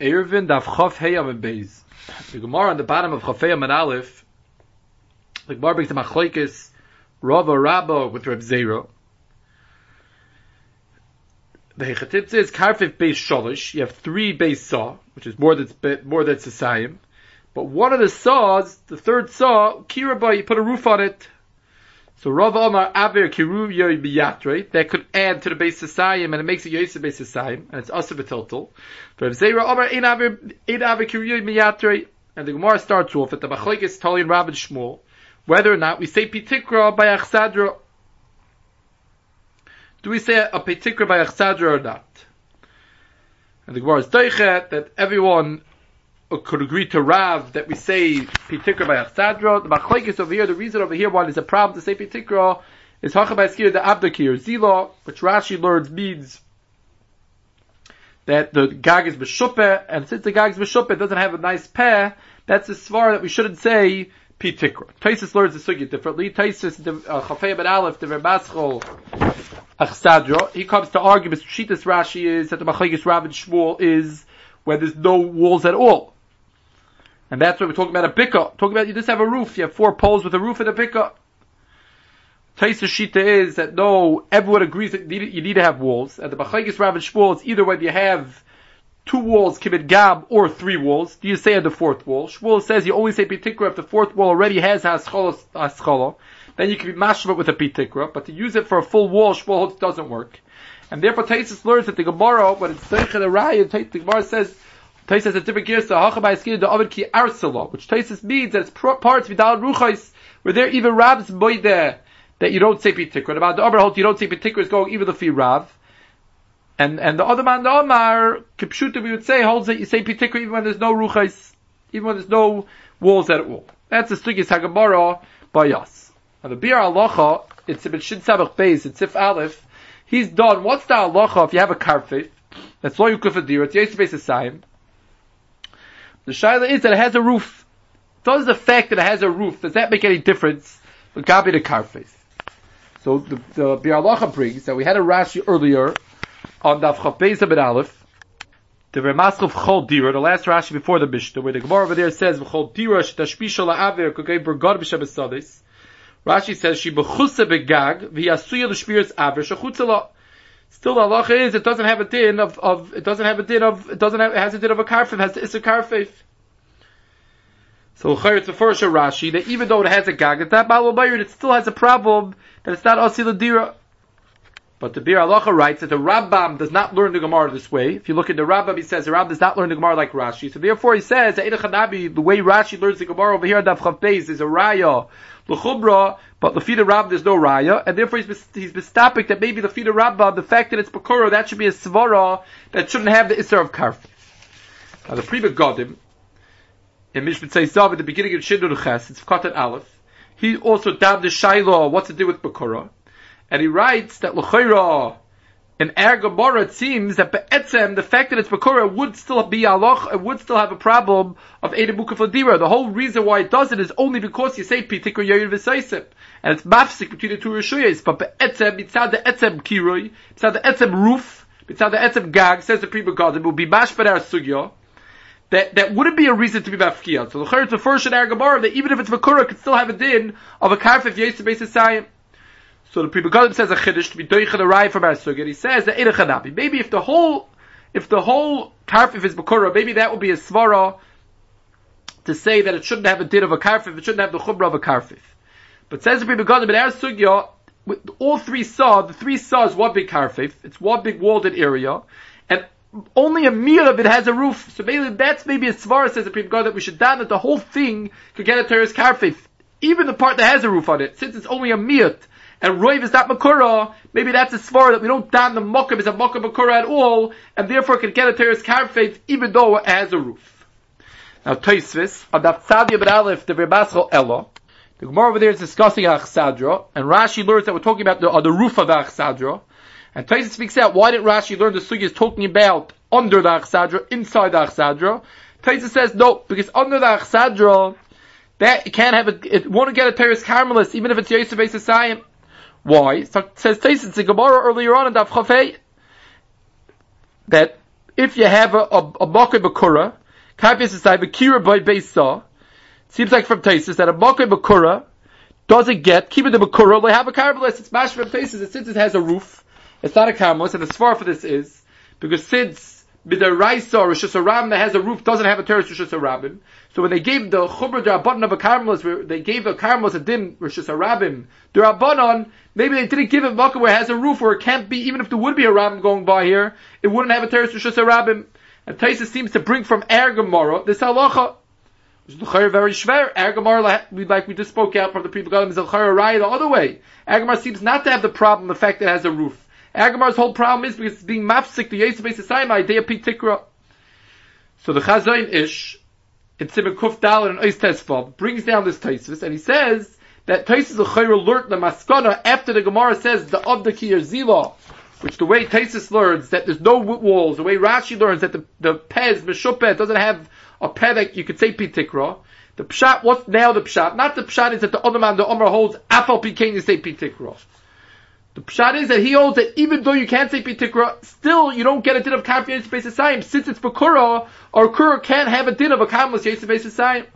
Eruvin daf Chof Heyam and Beis. The Gemara on the bottom of Chof Heyam and Aleph, the Gemara brings the Machlokes Rava Rabba with Reb Zero. The Hechatitz is Karfif Beis Sholish. You have three Beis Saw, which is more than more than Sasayim. But one of the saws, the third saw, Kiraba, you put a roof on it. So Rav Omar Aver Kiru Yoy that could add to the base Sasayim, and it makes it Yosef base Sasayim, and it's Betiltel. But if Zera Omar Ein Aver, Ein Aver Kiru Yoy and the Gemara starts off at the Machlekes Tali and Rabbi Shmuel, whether or not we say Pitikra by Achsadra, do we say a Pitikra by Achsadra or not? And the Gemara is Doichet that everyone could agree to Rav that we say Pitikra by Achsadra. The Machlekes over here, the reason over here why there's a problem to say Pitikra is Hachabay Skir the Abdakir Zila, which Rashi learns means that the Gag is Beshuppe, and since the Gag is it doesn't have a nice pair, that's a svar that we shouldn't say Pitikra. Taisus learns the sugya differently. Taisus, uh, Chafei ben Aleph, the Remaschol Achsadra, he comes to argue, Mr. Shitas Rashi is that the Machlekes Rav and Shmuel is where there's no walls at all. And that's what we're talking about a bika. Talking about you just have a roof. You have four poles with a roof and a bika. Taisa Shita is that no, everyone agrees that you need to have walls. And the Bachagis Rav and Shmuel is either whether you have two walls, kibbut gab, or three walls. Do you say on the fourth wall? Shmuel says you only say pitikra if the fourth wall already has haschala. Then you can be mashva with a pitikra. But to use it for a full wall, Shmuel doesn't work. And therefore Taisus learns that the Gemara, when it's Seichet Arayah, the Gemara says, Taisus has a different gear, so Hachabay Skid the Ovid Ki Arsala, which Taisus means that it's parts Vidal Ruchais, where there even Rab's Boide, that you don't say Pitikra. About the other you don't say Pitikra is going even the Fi Rav. And, and the other man, the Omar, Kipshuta, we would say, holds that you say Pitikra even when there's no Ruchais, even when there's no walls at all. That's the Sugis Hagamara by us. Now the Biur Halacha, it's a Shin Sabach Beis, it's Sif Aleph, he's done, what's the Alocha if you have a karfif, that's lo yukuf adir, it's Yisrael Beis the shaila is that it has a roof. Does the fact that it has a roof, does that make any difference with Gabi the Karfes? So the, the Bialacha brings that we had a Rashi earlier on Daf Chapeza Ben Aleph, the Remaskov Chol Dira, the last Rashi before the Mishnah, where the Gemara over there says, Chol Dira shetashpisha la'aver kogei bergad b'shem esadis. Rashi says, she bechusa begag, v'yasuya l'shpiras aver, shechutza Still, the halacha is it doesn't have a din of, of it doesn't have a din of it doesn't have it has a din of a karfif, has to, it's a karfif. So it's a first Rashi that even though it has a gag, it's not balul it still has a problem that it's not asil dira. But the Biur Halacha writes that the Rambam does not learn the Gemara this way. If you look at the Rambam, he says the Rambam does not learn the Gemara like Rashi. So therefore he says that the way Rashi learns the Gemara over here, Daf Chav Beis, is a Raya, L'chubra, but Lafida Rab there's no Raya, and therefore he's, he's mistopic that maybe Lafida Rabba, the fact that it's Bakura, that should be a Svara, that shouldn't have the Isser of Karf. Now the Pri Megadim, in Mishpat Zav at the beginning of Shindur Ches, it's Katan Aleph, he also down the Shaila, what to do with Bakura, and he writes that L'chayra, in Er it seems that Be'etzem, the fact that it's Bakura would still be aloch, it would still have a problem of Edebukah Fadira. The whole reason why it does it is only because you say Pitikra Yair V'Saisip. And it's mafsik between the two Rishuyas. But Be'etzem, mitzad the Etzem Kiroi, mitzad the Etzem Roof, mitzad the Etzem Gag, says the Pri God, it will be Mashbar Sugya. That, that wouldn't be a reason to be mafkiyah. So the Chayr, the first in Er that even if it's Bakura, it could still have a din of a karf if Yesib Beis so the Pri Megadim says a chiddush to be doicha the rai from our sugya. He says that in a. Maybe if the whole, if the whole karfif is bakura, maybe that would be a svara to say that it shouldn't have a din of a karfif, it shouldn't have the chumra of a karfif. But says the Pri Megadim in our sugya, all three saw, the three saw is one big karfif, it's one big walled area, and only a mir of it has a roof. So maybe that's maybe a svara says the Pri Megadim that we should down that the whole thing could get a terrorist karfif. Even the part that has a roof on it, since it's only a mir and Roiv is not Makura, maybe that's a svar that we don't down the Mokkab is a Mokkab Makura at all, and therefore can get a terrorist carpet even though it has a roof. Now Taisvis, Adaf Tzadia Ben Aleph, the Verbaschel Ella, the Gemara over there is discussing Achsadra, and Rashi learns that we're talking about the, uh, the roof of the Achsadra, and Taisvis speaks out, why didn't Rashi learn the Sugi is talking about under the Achsadra, inside the Achsadra? Taisvis says, no, because under the Achsadra, that you can't have it, it won't get a terrorist caramelist, even if it's Yosef Esasayim. Why? So, says Taisus the Gemara earlier on in Daf Chafei that if you have a, a, a Mokai Bakura, Kaipis is a Kira by Beisa, seems like from Taisis that a Mokai Bakura doesn't get, it the Bakura, they have a Karbalis, it's mashed from Taisis, since it has a roof, it's not a Karbalis, and the svar for this is, because since B'daraisa or Rosh Hashanah that has a roof doesn't have a terrace Rosh Hashanah. So when they gave the Chumra Rabbanon of a Karmelis, they gave the Karmelis a din Rosh Hashanah, the Rabbanon, maybe they didn't give it Makkah where it has a roof where it can't be, even if there would be a Rabbim going by here, it wouldn't have a terrace Rosh Hashanah. And Taisa seems to bring from Er Gemara this halacha. Which is very schwer. Er Gemara, like we just spoke out from the people, is a Raya the other way. Er Gemara seems not to have the problem, the fact that it has a roof. Agamar's whole problem is because it's being mafsik the Yisrael Yisrael idea Pitikra. So the Chazon Ish, in Simon Kuf Dal and Ois Tesvav, brings down this Taisus, and he says that Taisus L'chayr learned the Maskana after the Gemara says the of Abdaki Zila, which the way Taisus learns that there's no walls, the way Rashi learns that the, the Pez, Meshupeh, doesn't have a Peh that you could say Pitikra, the Pshat, what's now the Pshat? Not the Pshat is that the other man, the Omer holds, Afal Pikain, you say Pitikra. The pshat is that he holds that even though you can't say pitikra, still you don't get a din of confidence based asayim. Since it's bakura, or kura can't have a din of a kamlas yesif based asayim.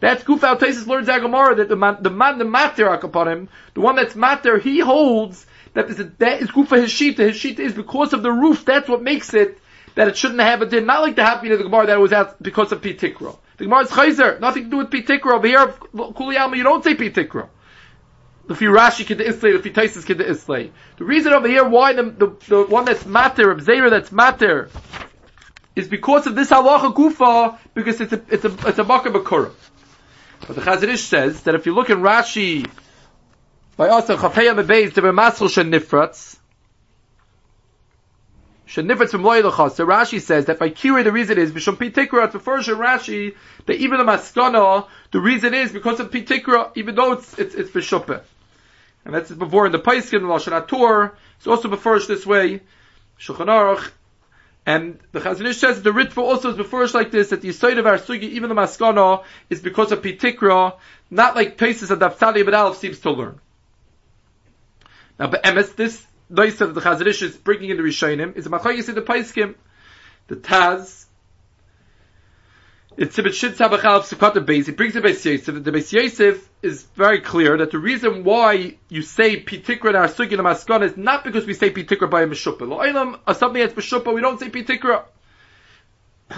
That's Gufal Tesis learns Agamara that the man, the man, the matter upon him, the one that's matter, he holds that is, that is Gufa his sheet. His sheet is because of the roof. That's what makes it that it shouldn't have a din. Not like the happy of the Gemara that it was out because of pitikra. The Gemara is chayzer, nothing to do with pitikra. Over here, Kuliyama, you don't say pitikra the Rashi kid islay, the Taisis kid islay. The reason over here why the, the, the one that's matter, Zera that's matter, is because of this halacha gufa, because it's a, it's a, it's a makar bakura. But the Chazon says that if you look in Rashi, by also chafeya mebeis, there were masl shenifratz, Shenifetz from Loyalachas. So Rashi says that by Kiri the reason is Bishom Pitikra to first Rashi that even the Maskana the reason is because of Pitikra even though it's it's, it's. And that's before in the Paiskin, the Lashon HaTor. It's also before this way. Shulchan Aruch. And the Chazon Ish says the Ritva also is before like this, that the Yisoid of our Sugi, even the Maskana, is because of Pitikra, not like places that Daftali but Aleph seems to learn. Now, but Emes, this Noisa that the Chazon Ish is bringing in the Rishonim, is a Machayis in the Paiskim, the Taz, it's Sibit Shit Sabachal Sukkot Beis. He brings the Beis Yosef. The Beis Yosef is very clear that the reason why you say Pitikra in our Sugi Maskon is not because we say Pitikra by a Meshupah. Lo'ilam, or uh, something that's Meshupah, we don't say Pitikra.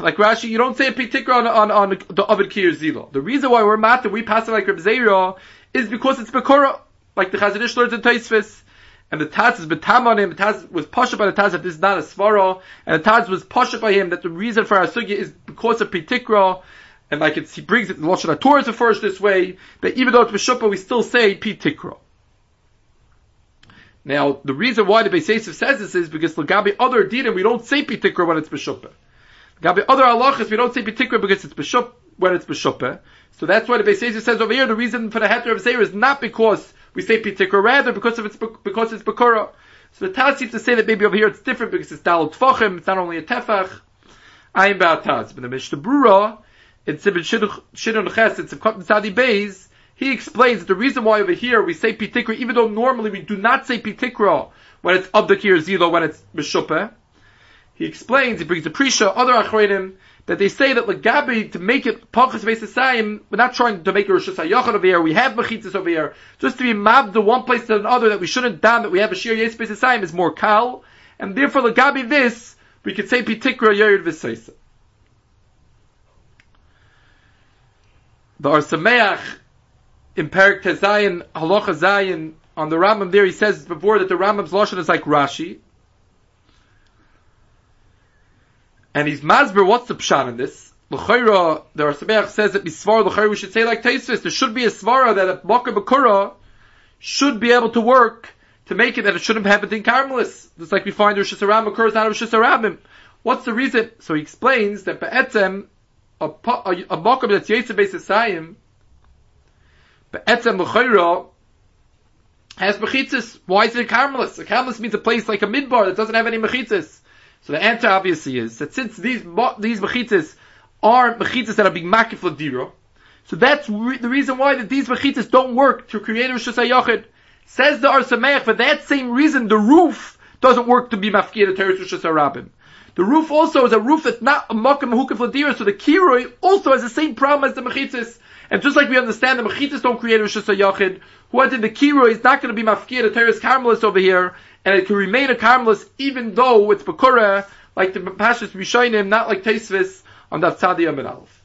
Like Rashi, you don't say a Pitikra on, on, on the Ovid Kir Zilo. The reason why we're matter, we pass it like Reb Zera, is because it's Bekora, like the Chazon Ish learns in Taisvis and the Taz is betam on him. The Taz was pushed by the Taz that this is not a svara, and the Taz was pushed by him that the reason for our sugya is because of pitikra, and like it's, he brings it, in the Lashon HaTorah is first this way, that even though it's Meshuppah, we still say pitikra. Now, the reason why the Beis Yosef says this is because Lagabi other dinim, we don't say pitikra when it's Meshuppah. Lagabi other halachas, we don't say pitikra because it's Meshuppah, when it's Meshuppah. So that's why the Beis Yosef says over here, the reason for the heter of Zera is not because we say pitikra rather because of its because it's bakura. So the Taz seems to say that maybe over here it's different because it's dalot tfachim. It's not only a tefach. I'm about Taz, but the Mishnah Brura in Sibin Shidun Ches in Sivkot Tzadi Beis he explains that the reason why over here we say pitikra, even though normally we do not say pitikra when it's abdakir zilo when it's mishupeh. He explains, he brings the prisha, other achreinim, that they say that Lagabi, to make it Pachas Vesasayim, we're not trying to make a Rosh Hashanah over here, we have Mechitzas over here, just to be mab the one place to another that we shouldn't damn that we have a Shir Yes Vesasayim is more Kal, and therefore Lagabi this, we could say Pitikra Yerid Vesaysa. The Or Sameach, in Perik Tezayin, Halacha Zayin, on the Rambam there, he says before that the Rambam's Lashon is like Rashi, And he's masber, what's the pshat in this? L'chayra, the Or Sameach says that bisvar l'chayra, we should say like Taisvis, there should be a svara that a Makar Bakura should be able to work to make it that it shouldn't happen in Carmelis. Just like we find Rosh Hashanah occurs out of Rosh Hashanah. What's the reason? So he explains that Be'etzem, a, a, Makar that's Yetzer Beis Esayim, Be'etzem l'chayra, has mechitzis. Why is it a Carmelis? A Carmelis means a place like a midbar that doesn't have any mechitzis. So the answer obviously is that since these these mechitzas are mechitzas that are being makif dira, so that's re- the reason why that these mechitzas don't work to create Rosh Hashanah. Says the Or Sameach, for that same reason, the roof doesn't work to be mafkir Teres Rosh Hashanah. The roof also is a roof that's not a makam hukaf ladira, so the kiroi also has the same problem as the mechitzis. And just like we understand the mechitzis don't create Rosh Hashanah who wanted the kiroi is not going to be mafkir, a terrorist carmelist over here, and it can remain a carmelist even though it's bakura, like the Pashas Rishayim, not like Taisvis on that Tzadi Aleph.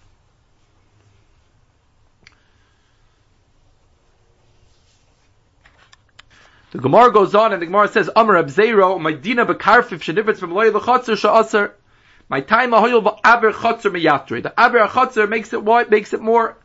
The Gemara goes on and the Gemara says, Amar Abzero, my dina bekarfif shenifetz from loy l'chotzer sha'aser. My time ahoyel v'aber chotzer miyatri. The aber chotzer makes it what? Makes it more.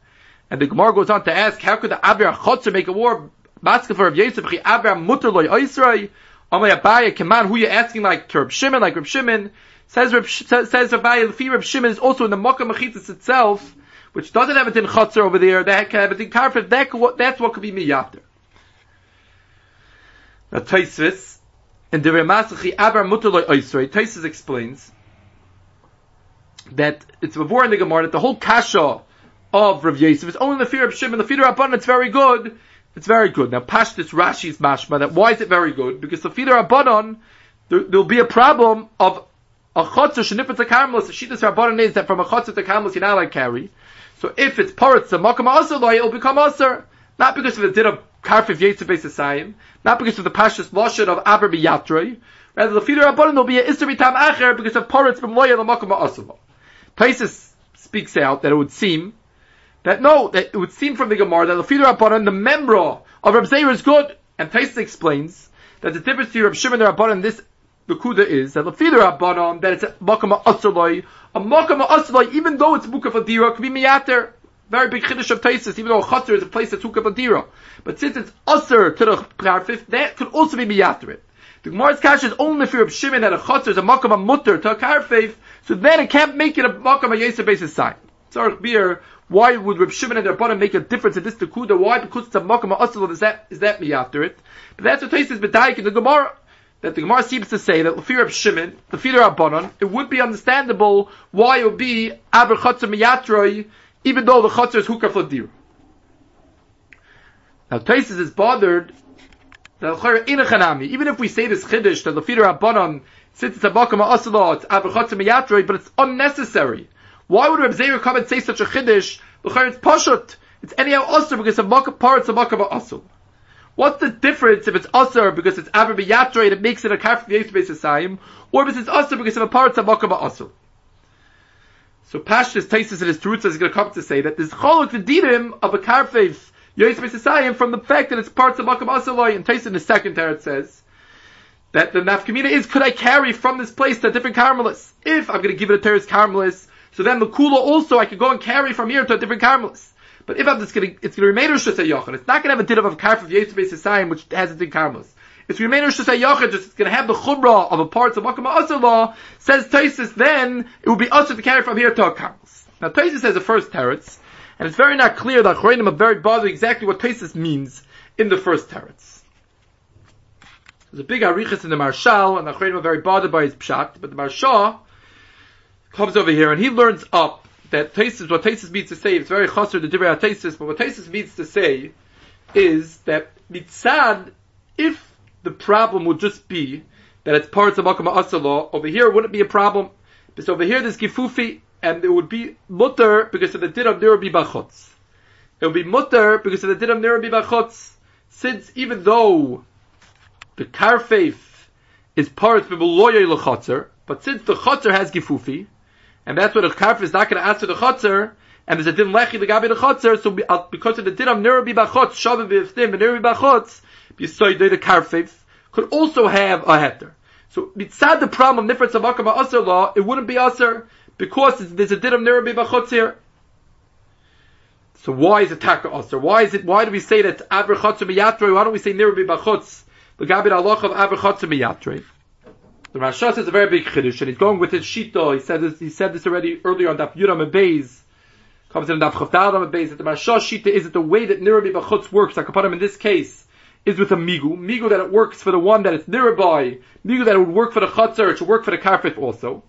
And the Gemara goes on to ask, how could the aber chotzer make a war? Maskafer of Yosef, chi aber mutter loy oisrei. Amay Abaya, Keman, who you're asking like Reb Shimon, like Reb Shimon? Says Reb, says Abaya, the fear of Shimon is also in the Makkah Mechitzis itself, which doesn't have a din chotzer over there, that can have a din karfif, that, that's what could be miyater. Now Taisvis, in the Remasachi Abar Mutaloi Oisrei, Taisvis explains that it's before in the Gemara that the whole kasha of Rav Yosef is only the fear of Shimon. The fear of Rabban, it's very good. It's very good. Now Pashtis Rashi's mashma, that why is it very good? Because the of Rabbanon, there, will be a problem of a chotzer shenifet. The shittas Rabbanon is that from a chotzer to karmelis you're not allowed to carry. So if it's paritz to makam asr, it'll become asr. Not because of the din of karfif yetzer beis not because of the pashas lashon of aber biyatroi. Rather, the feeder rabbanon will be a iser acher because of paritz from loya l'makom ha'asava. Taisus speaks out that it would seem that no, that it would seem from the Gemara that the feeder rabbanon, the memra of Rab Zeir is good. And Taisa explains that the difference between Rab Shimon and Rabbanon this the kuda is that the feeder rabbanon that it's a makam ha'asaloi, a makam ha'asaloi, even though it's mukaf adira, could be miyater. Very big chiddush of Taisus, even though Chatzar is a place that took up a dira. But since it's usher to the karfif, that could also be miyater It. The Gemara's kash is only for Reb Shimon that a Chatzar is a makam a mutter to a karfif, so then it can't make it a makam a yesa basis sign. Tzarech beer, why would Reb Shimon and Rabbanim make a difference in this tekuda? Why? Because it's a makam is that is that me after it? But that's what Taisus bedayik in the Gemara. That the Gemara seems to say that fear of Shimon, of Rabbanon, it would be understandable why it would be aber chatzah miyatroi even though the chutzner is hukaf ladir. Now Taisus is bothered that in a chanami, even if we say this chiddush that lefida rabbanon since it's a asala, it's abachatzim miyatroi, but it's unnecessary. Why would Reb Zeir come and say such a chiddush? It's pashut. It's anyhow asr because of makam parts of makam asal. What's the difference if it's asr because it's aber and it makes it a kaf yisbei or if it's asr because of a parts of makam asal? So Pashtus Taisus in his Terutza is going to come to say that there's cholok v'didim of a Yois B'Sisayim from the fact that it's parts of Makam Asaloi, and Taisus in the second teretz says that the nafkamina is could I carry from this place to different Carmelis? If I'm going to give it a terrorist Carmelis, so then the kula also I could go and carry from here to a different Carmelis. But if I'm just going to, it's going to remain Rosh Hashanah It's not going to have a din of a karf of which has a din Carmelis. If you remain Rosh Hashanah just it's going to have the chumrah of a part of Makam Asr law, says Taisus, then it will be usher to carry from here to a Karmos. Now Taisus has the first teretz, and it's very not clear that Choranim are very bothered exactly what Taisus means in the first teretz. There's a big arichas in the Marshal, and the Choranim are very bothered by his pshat, but the Marshal comes over here and he learns up that Tesis, what Tesis means to say, it's very chaser the Divrei Tesis, but what Tesis means to say is that mitzad, if the problem would just be that it's parts of Makam Asala. Over here, it wouldn't be a problem. Because over here, there's Gifufi, and it would be mutter because of the din of Nirabi Bachotz. It would be mutter because of the din of Nirabi Bachotz, since even though the Karfeif is part of Bibuloye Lechotzer, but since the Chotzer has Gifufi, and that's what a Karf is not going to answer the Chotzer, and there's a din lechi the gabi the chotzer, so uh, because of the din of nirabi bachotz, shabbat b'iftim, and nirabi bachotz, b'yisoy the karfeif, could also have a heter. So mitzad the problem of nifrat savakam asr law, it wouldn't be asr because there's a din of nirabi bachotz here. So why is it taka asr? Why is it? Why do we say that aver chotzer miyatrei? Why don't we say nirabi bachotz? The gabi aloch of aver chotzer miyatrei. The Rasha says a very big chiddush, and he's going with his shito. He said this. He said this already earlier on Daf Yuram and Beis. Comes in Daf Chavdal Beis that the Rasha shita is that the way that nirabi bachotz works, like upon him in this case, is with a migu. Migu that it works for the one that it's nearby. Migu that it would work for the chatzar, it should work for the karfif also.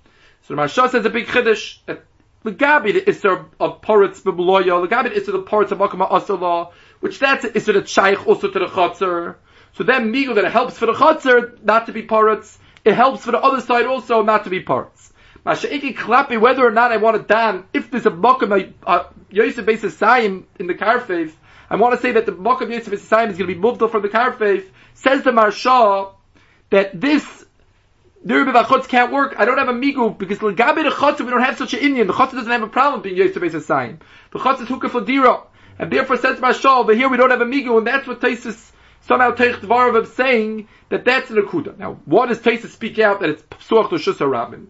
So the Marsha says a big chiddush that the gabi the isser of paritz b'bloya, the gabi the isser the paritz of makama asala, which that's the isser shaykh also to the chatzar. So then migu that it helps for the chatzar not to be paritz, it helps for the other side also not to be paritz. Masha'iki klapi, whether or not I want to dan, if there's a makam, uh, Yosef Beis Sayim in the Karfev, I want to say that the makam Yosef Beis Sayim is going to be moved off from the Karfev, says the Marsha, that this Dirbe Vachotz can't work. I don't have a migu because Lagabe the Chotz we don't have such an Indian. The Chotz doesn't have a problem being Yosef Beis Sayim. The Chotz is Hukah for Dira. And therefore says the Marsha, over here we don't have a migu, and that's what Taisus somehow Teich Dvarav of saying that that's an Akuda. Now, what does Taisus speak out that it's Psuach L'Shus HaRabim?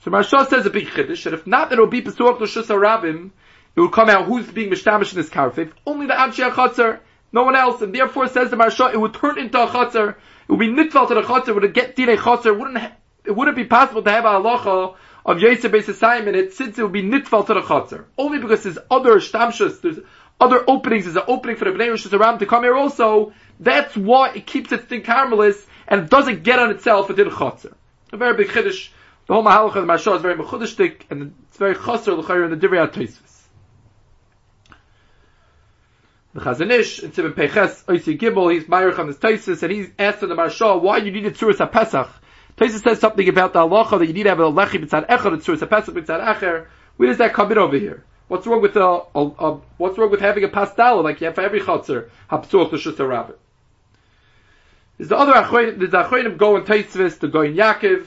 So Marsha says a big chiddush that if not that it will be Pesuach L'Shus HaRabim, it will come out who's being mishtamish in this karfif. Only the Amshi HaChatzer, no one else. And therefore says the Marsha, it would turn into a Chatzer. It would be nitval to the Chatzer, would it get Dinei Chatzer, wouldn't, ha- it wouldn't be possible to have a halacha of Yosef Beis Hasayim in it, since it would be nitval to the Chatzer. Only because there's other shtamshus, there's other openings, there's an opening for the Bnei Rosh Hashanah to come here also. That's why it keeps its thing Carmelis, and doesn't get on itself within Chatzer. A very big chiddush the whole Mahalacha of the Marsha is very mechudishtik, and it's very chaser l'chayr in the Divrei HaToisvis. The Chazon Ish, in Tzivim Peches, Oisi Gimel, he's Mayerch on this Toisis, and he's asked the Marsha why you need a Tzuris HaPesach. Toisis says something about the halacha that you need to have a Lechi b'tzad Echad, a Tzuris HaPesach b'tzad Echer. Where does that come in over here? What's wrong with a, a, a what's wrong with having a pastel like you have for every Chatzar, Hapsuach L'Shus HaRabbit? There's the other Achroinim, there's the Achroinim go in Toisvis, the go in Yaakov,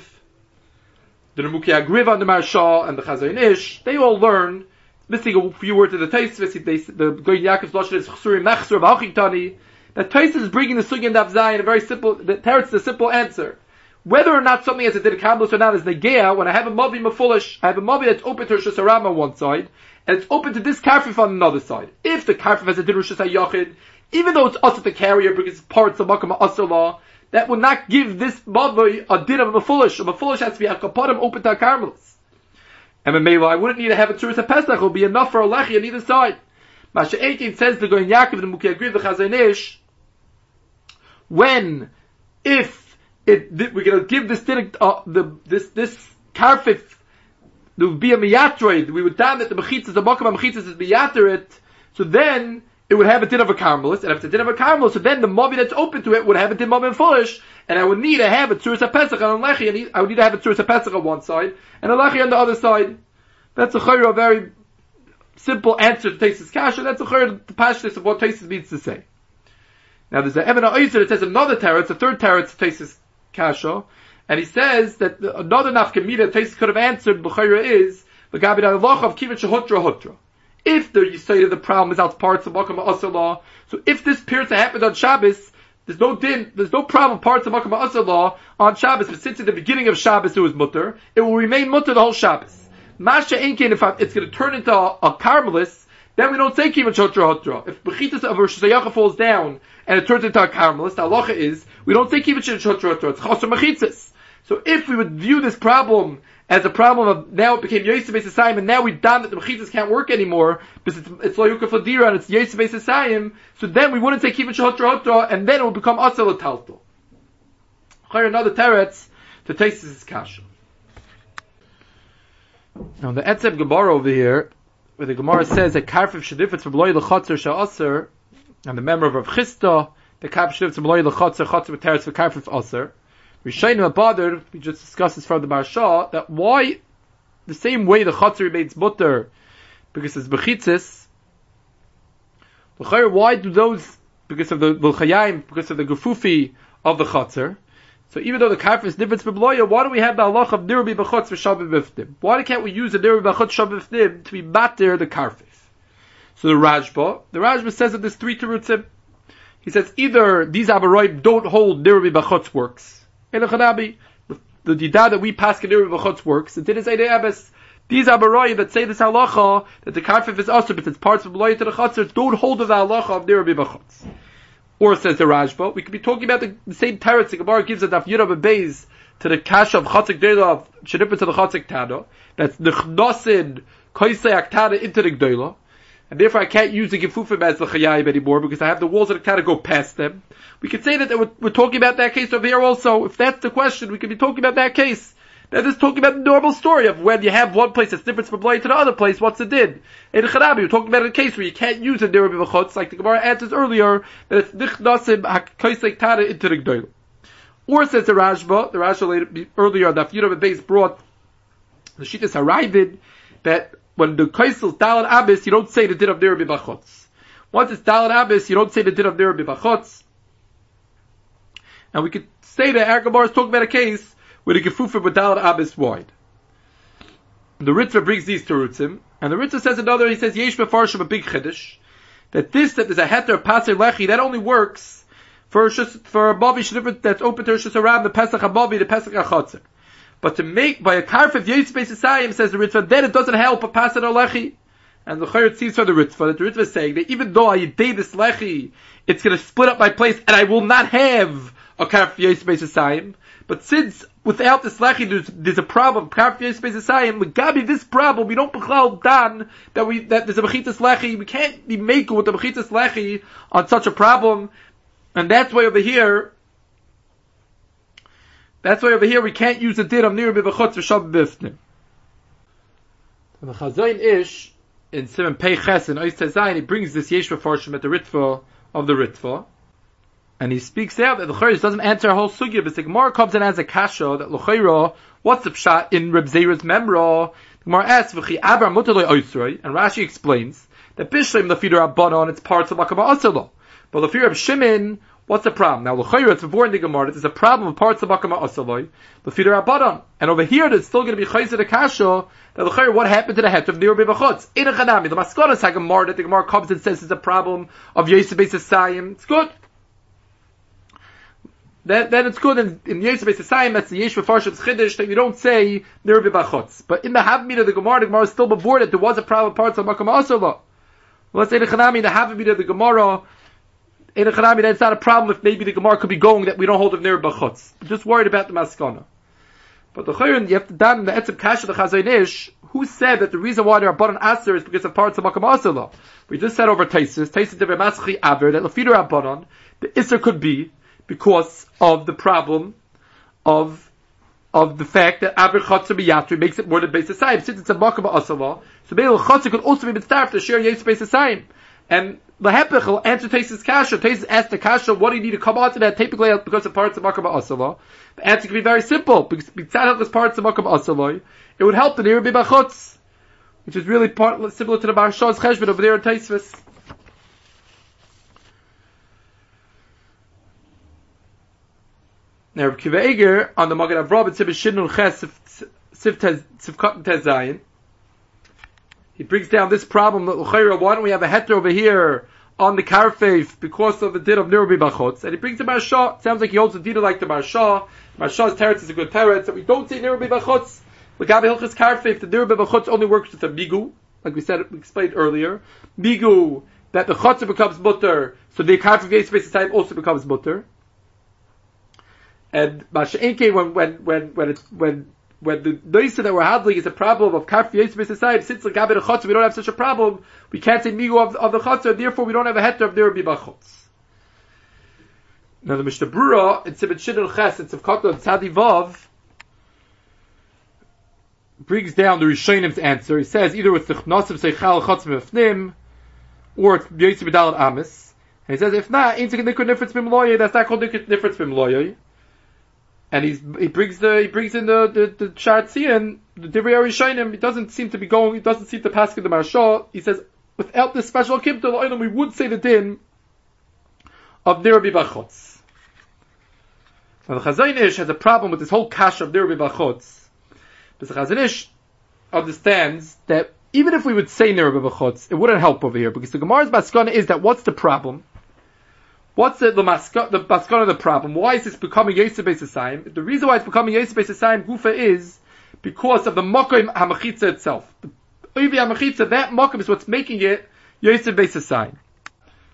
the Nemuki Agriva and the Marsha and the Chazon Ish, they all learn, missing a few words of the Taisvis, the Goyin Yaakov's Lashon is Chsurim Mechsur V'Achiktani, that Taisvis is bringing the Sugi and Dav Zayin, a very simple, the Teretz the simple answer. Whether or not something has a Didakablos or not is Negea, when I have a Mavi Mafulish, I have a Mavi that's open to Rosh Hashanah on one side, and it's open to this Karfif on another side. If the Karfif has a Rosh Hashanah even though it's us the carrier because it's parts of Makam Asr that will not give this mavoi a din of a foolish. A foolish has to be a kapadim open to a carmelis. And Mamela, I wouldn't need to have a tzuris pesach. It will be enough for a lechi on either side. Masha 18 says the going Yaakov the Muki agree the Chazanish. When, if it, we're going to give this din, uh, the this this karfif, there would be a miyatroid. We would down that the mechitzas, the makam mechitzas is miyateret. So then it would have a din of a carmelist, and if it's a din of a carmelist, so then the mobi that's open to it would have a din mobi foolish, and I would need to have a pesach on lechi, and I would need to have a tzuris pesach on one side, and a lechi on the other side. That's a chayr, a very simple answer to Tesis Kasha, that's a chayr, the passionate of what Tesis means to say. Now there's an Evan Oizer that says another tarot, it's a third tarot to Tesis Kasha, and he says that another nafkamida Tesis could have answered, B'chayra is, the Gabi Loch of Kivat Shehutra Hutra if the say the problem is out parts of Makam Asr law, so if this appears to happen on Shabbos, there's no din, there's no problem parts of Makam Asr law on Shabbos, but since at the beginning of Shabbos it was mutter, it will remain mutter the whole Shabbos. Masha Inkin, if it's going to turn into a, a then we don't say Kiva Chotra Hotra. If Bechitas of Rosh falls down and it turns into a Carmelis, the halacha is, we don't say Kiva Chotra Hotra, it's Chosr Mechitzas. So if we would view this problem as a problem of now it became Yosef Beis Hasayim, and now we've done that the mechitzas can't work anymore because it's, it's Loyuka Fadira and it's Yosef Beis Hasayim, so then we wouldn't say Kivin Shahotra Hotra, and then it will become Asel Talto. Another teretz to taste this kasha. Now the Etzeb Gemara over here, where the Gemara says that Karfif Shadifet from Loy L'Chotzer Sha'aser, and the member of Rav Chisda, the Karfif Shadifet from Loy L'Chotzer Chotzer with Teretz for Karfif Aser, Rishayim Abadr, we just discussed this from the Marsha, that why the same way the Chatzar remains mutter, because it's Bechitzis, why do those, because of the Vilchayim, because of the Gefufi of the Chatzar, so even though the karf is different from Bloya, why do we have the Allah of Nirubi Bechutz for Shabbat Why can't we use the Nirubi Bechutz Shabbat Biftim to be matter the karfis? So the Rajba, the Rajba says that there's three terutzim. He says either these Abaroim don't hold Nirubi Bechutz works, Chanabi. The dida that we pass Kedir B'chutz works. It didn't say the Abbas. These Abaroy that say this halacha, that the karfif is also, but it's parts of Beloy to the Chutzers, don't hold of the halacha of Nir B'chutz. Or says the Rajba, we could be talking about the, the same teretz the Gemara gives a daf Yirah Beis to the kash of Chatzik Dela of to the Chatzik Tada. That's the Chnosin Koisei Aktada into the Gdoila and therefore I can't use the Gefufim as the Chayayim anymore because I have the walls of the Ketana go past them. We could say that we're, we're, talking about that case over here also. If that's the question, we could be talking about that case. That is talking about the normal story of when you have one place that's different from blight to the other place, what's the din? In Charabi, we're talking about a case where you can't use a Nirabi V'chutz, like the Gemara answers earlier, that it's Nichnasim HaKaisek Tana into the Gdoil. Or says the Rajba, the Rajba earlier, on the Yudam base brought The Shittas Haravid, that when the Kaisel Dalit Abbas, you don't say the din of Nira B'Bachotz. Once it's Dalit Abbas, you don't say the din of Nira B'Bachotz. And we could say that Argabar is talking about a case where the Gefufim with Dalit Abbas wide. The Ritva brings these to Rutzim, and the Ritva says another, he says, Yesh Mefarshim a big Chiddush, that this, that there's a heter, Pasir Lechi, that only works for, for a Bavi that's open to Rishus around the Pesach HaBavi, the Pesach HaChotzer. But to make, by a carf of Yetz Beis says the Ritva, then it doesn't help a Pasir Lechi. And the Chayr sees from the Ritva, that the Ritva is saying that even though I did this Lechi, it's gonna split up my place, and I will not have a carf of Yetz Beis but since without this lechi, there's, there's a problem. Karfiyah space asayim. Gabi, this problem, we don't bechlal dan that we that there's a mechitas lechi. We can't be making with the mechitas lechi on such a problem, and that's why over here. That's why over here we can't use the din of nir b'vachotz v'shab b'ifnim. The Chazon Ish in Simon Pei Ches in Ois Tezayin, he brings this Yesh Farshim at the Ritva of the Ritva, and he speaks out that the Chayris doesn't answer a whole sugya, but the Gemara comes in as a kasha that L'chayra, what's the pshat in Reb Zera's memra? The Gemara asks, V'chi Abra Mutaloi Oisroi, and Rashi explains that Bishlim Lefidar Abbanon, it's parts of Makama Asala. But Lefidar of Shimon, what's the problem? Now L'chayra, it's before in the Gemara, there's a problem of parts of Makama Asaloi, Lefidar Abbanon. And over here, there's still going to be Chayzer the kasha, that L'chayra, what happened to the head of Nir Bivachotz? In a Chanami, the Maskana Sagamar that the Gemara comes and says is a problem of Yosef Beis It's good then, then it's good in, in Yosef Beis that's the Yeshua Farshim's Chiddush, that you don't say Nirvi Bachotz. But in the Havamid of the Gemara, the Gemara is still before that there was a problem of parts of Makam Asala. Let's say the Chanami, the Havamid of the Gemara, that's not a problem if maybe the Gemara could be going that we don't hold of Nirvi Bachotz. Just worried about the Maskana. But the Chayrin, you have to done the Etzim Kasha, the Chazaynish, who said that the reason why there are Baran Aser is because of parts of Makam Asala. We just said over Taisis, Taisis Dever Maschi Aver, that Lefidar Rabbanon, the Isser could be, because of the problem of of the fact that Aver Chotzer B'Yatri makes it more than Beis Asayim. Since it's a Makam Asala, so Beil Chotzer could also be mitzvah to share Yetz Beis Asayim. And the will answer Tesis Kasha. Tesis asked the Kasha, what do you need to come out to that? Typically, because of parts of Makam Asala. The answer can be very simple. Because is parts of Makam Asala. It would help the Nir B'Bachotz. Which is really part, similar to the Marshall's Cheshbon over there in Taisvis. Now, Kiva Eger, on the Magen Avraham, it's Sibir Shinul Ches, Sivkot Tezayin, he brings down this problem that why don't we have a heter over here on the Karfeif because of the din of Nirubi Bachotz? And he brings the Marsha, sounds like he holds the din like the Marsha, Marsha's teretz is a good teretz, that we don't say Nirubi Bachotz. L'gabe Hilchas Karfeif, the Nirubi Bachotz only works with a Migu, like we said, we explained earlier. Migu, that the Chotzer becomes mutter, so the Karfeif Yisrael time also becomes mutter. And Masha'enke, when, when, when, when it's, when, when the noisa that we're handling is a problem of kaf yisbis since the gabe chotzer we don't have such a problem, we can't say migu of, of the chotzer, therefore we don't have a heter of there be bachotz. Now the Mishnah Brura in Sibit Shidul Ches in Tzivkot and Tzadi Vav brings down the Rishonim's answer. He says either with the Chnosim Seichal Chotz Mefnim or it's B'Dalat Amis. And he says if not, ain't a difference b'mloyay, that's not called the difference b'mloyay and he's he brings the he brings in the the, the Shartzian, the Divrei Rishonim. It doesn't seem to be going. It doesn't seem to pass the Marshal. He says without this special kibtul we would say the din of Nirabi Bachotz. Now the Chazanish has a problem with this whole kash of Nirabi Bachotz. Because the Chazanish understands that even if we would say Nirabi Bachotz, it wouldn't help over here because the Gemara's Baskana is that what's the problem? What's the the maskana the the problem? Why is this becoming Yosef Beis The reason why it's becoming Yosef Beis Gufa is because of the Mokim Hamachitza itself. The Oivi Hamachitza, that Mokim is what's making it Yosef Beis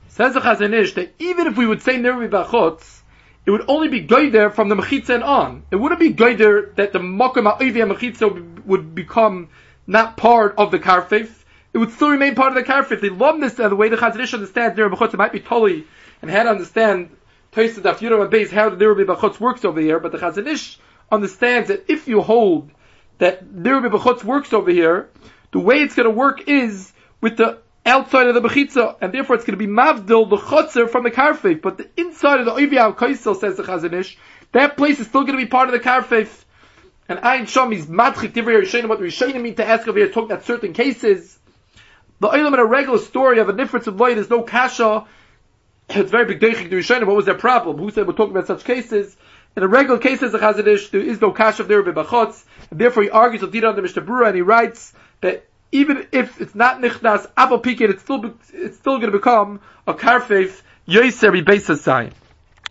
Says the Chazanish that even if we would say Nirvi Bachotz, it would only be Goider from the Mechitza and on. It wouldn't be Goider that the Mokim Oivi Hamachitza would become not part of the Karfif. It would still remain part of the Karfif. They love this, uh, the way the Chazanish understands Nirvi Bachotz, it might be totally and how to understand Toysa Daf Yudam Beis how the Bachutz works over here, but the Chazanish understands that if you hold that Nirabi Bachutz works over here, the way it's going to work is with the outside of the Bechitza, and therefore it's going to be Mavdil, the Chutzer from the Karfeif, but the inside of the Oivi Al Kaisel, says the Chazanish, that place is still going to be part of the Karfeif, and Ein Sham is Matchik Divrei Rishonim, what Rishonim mean to ask over here, talking about certain cases. The Olam in a regular story of a difference of light is no kasha. It's very big deichik to Rishonim. What was their problem? Who said we're talking about such cases? In a regular case as a Chazadish, there is no kasha of there b'bachotz, and therefore he argues with Dina on the Mishnah and he writes that even if it's not nichnas, apple piket, it's still, it's still going to become a karfeif, yoiser, beis